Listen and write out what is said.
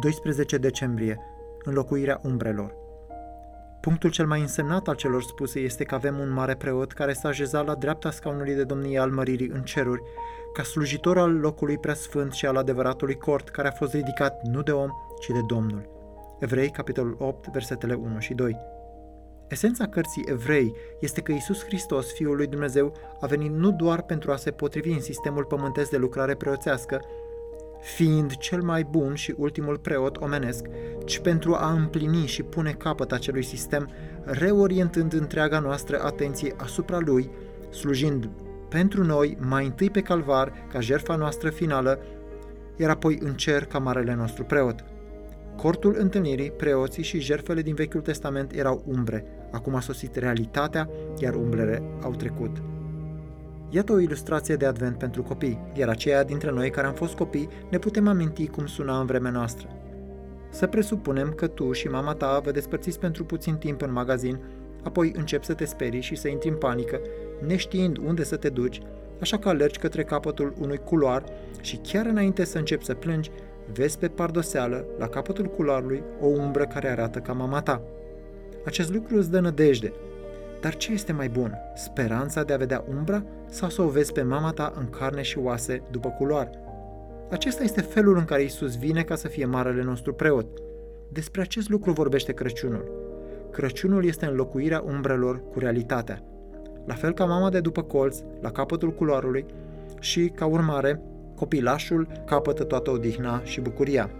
12 decembrie. Înlocuirea umbrelor. Punctul cel mai însemnat al celor spuse este că avem un mare preot care s-a așezat la dreapta scaunului de domnie al măririi în ceruri, ca slujitor al locului preasfânt și al adevăratului cort, care a fost ridicat nu de om, ci de Domnul. Evrei, capitolul 8, versetele 1 și 2. Esența cărții Evrei este că Isus Hristos, Fiul lui Dumnezeu, a venit nu doar pentru a se potrivi în sistemul pământesc de lucrare preoțească, fiind cel mai bun și ultimul preot omenesc, ci pentru a împlini și pune capăt acelui sistem, reorientând întreaga noastră atenție asupra lui, slujind pentru noi mai întâi pe calvar ca jertfa noastră finală, iar apoi în cer ca marele nostru preot. Cortul întâlnirii, preoții și jertfele din Vechiul Testament erau umbre. Acum a sosit realitatea, iar umbrele au trecut. Iată o ilustrație de advent pentru copii, iar aceia dintre noi care am fost copii ne putem aminti cum suna în vremea noastră. Să presupunem că tu și mama ta vă despărțiți pentru puțin timp în magazin, apoi începi să te sperii și să intri în panică, neștiind unde să te duci, așa că alergi către capătul unui culoar și chiar înainte să începi să plângi, vezi pe pardoseală, la capătul culoarului, o umbră care arată ca mama ta. Acest lucru îți dă nădejde, dar ce este mai bun? Speranța de a vedea umbra sau să o vezi pe mama ta în carne și oase după culoar? Acesta este felul în care Isus vine ca să fie marele nostru preot. Despre acest lucru vorbește Crăciunul. Crăciunul este înlocuirea umbrelor cu realitatea. La fel ca mama de după colț, la capătul culoarului și, ca urmare, copilașul capătă toată odihna și bucuria.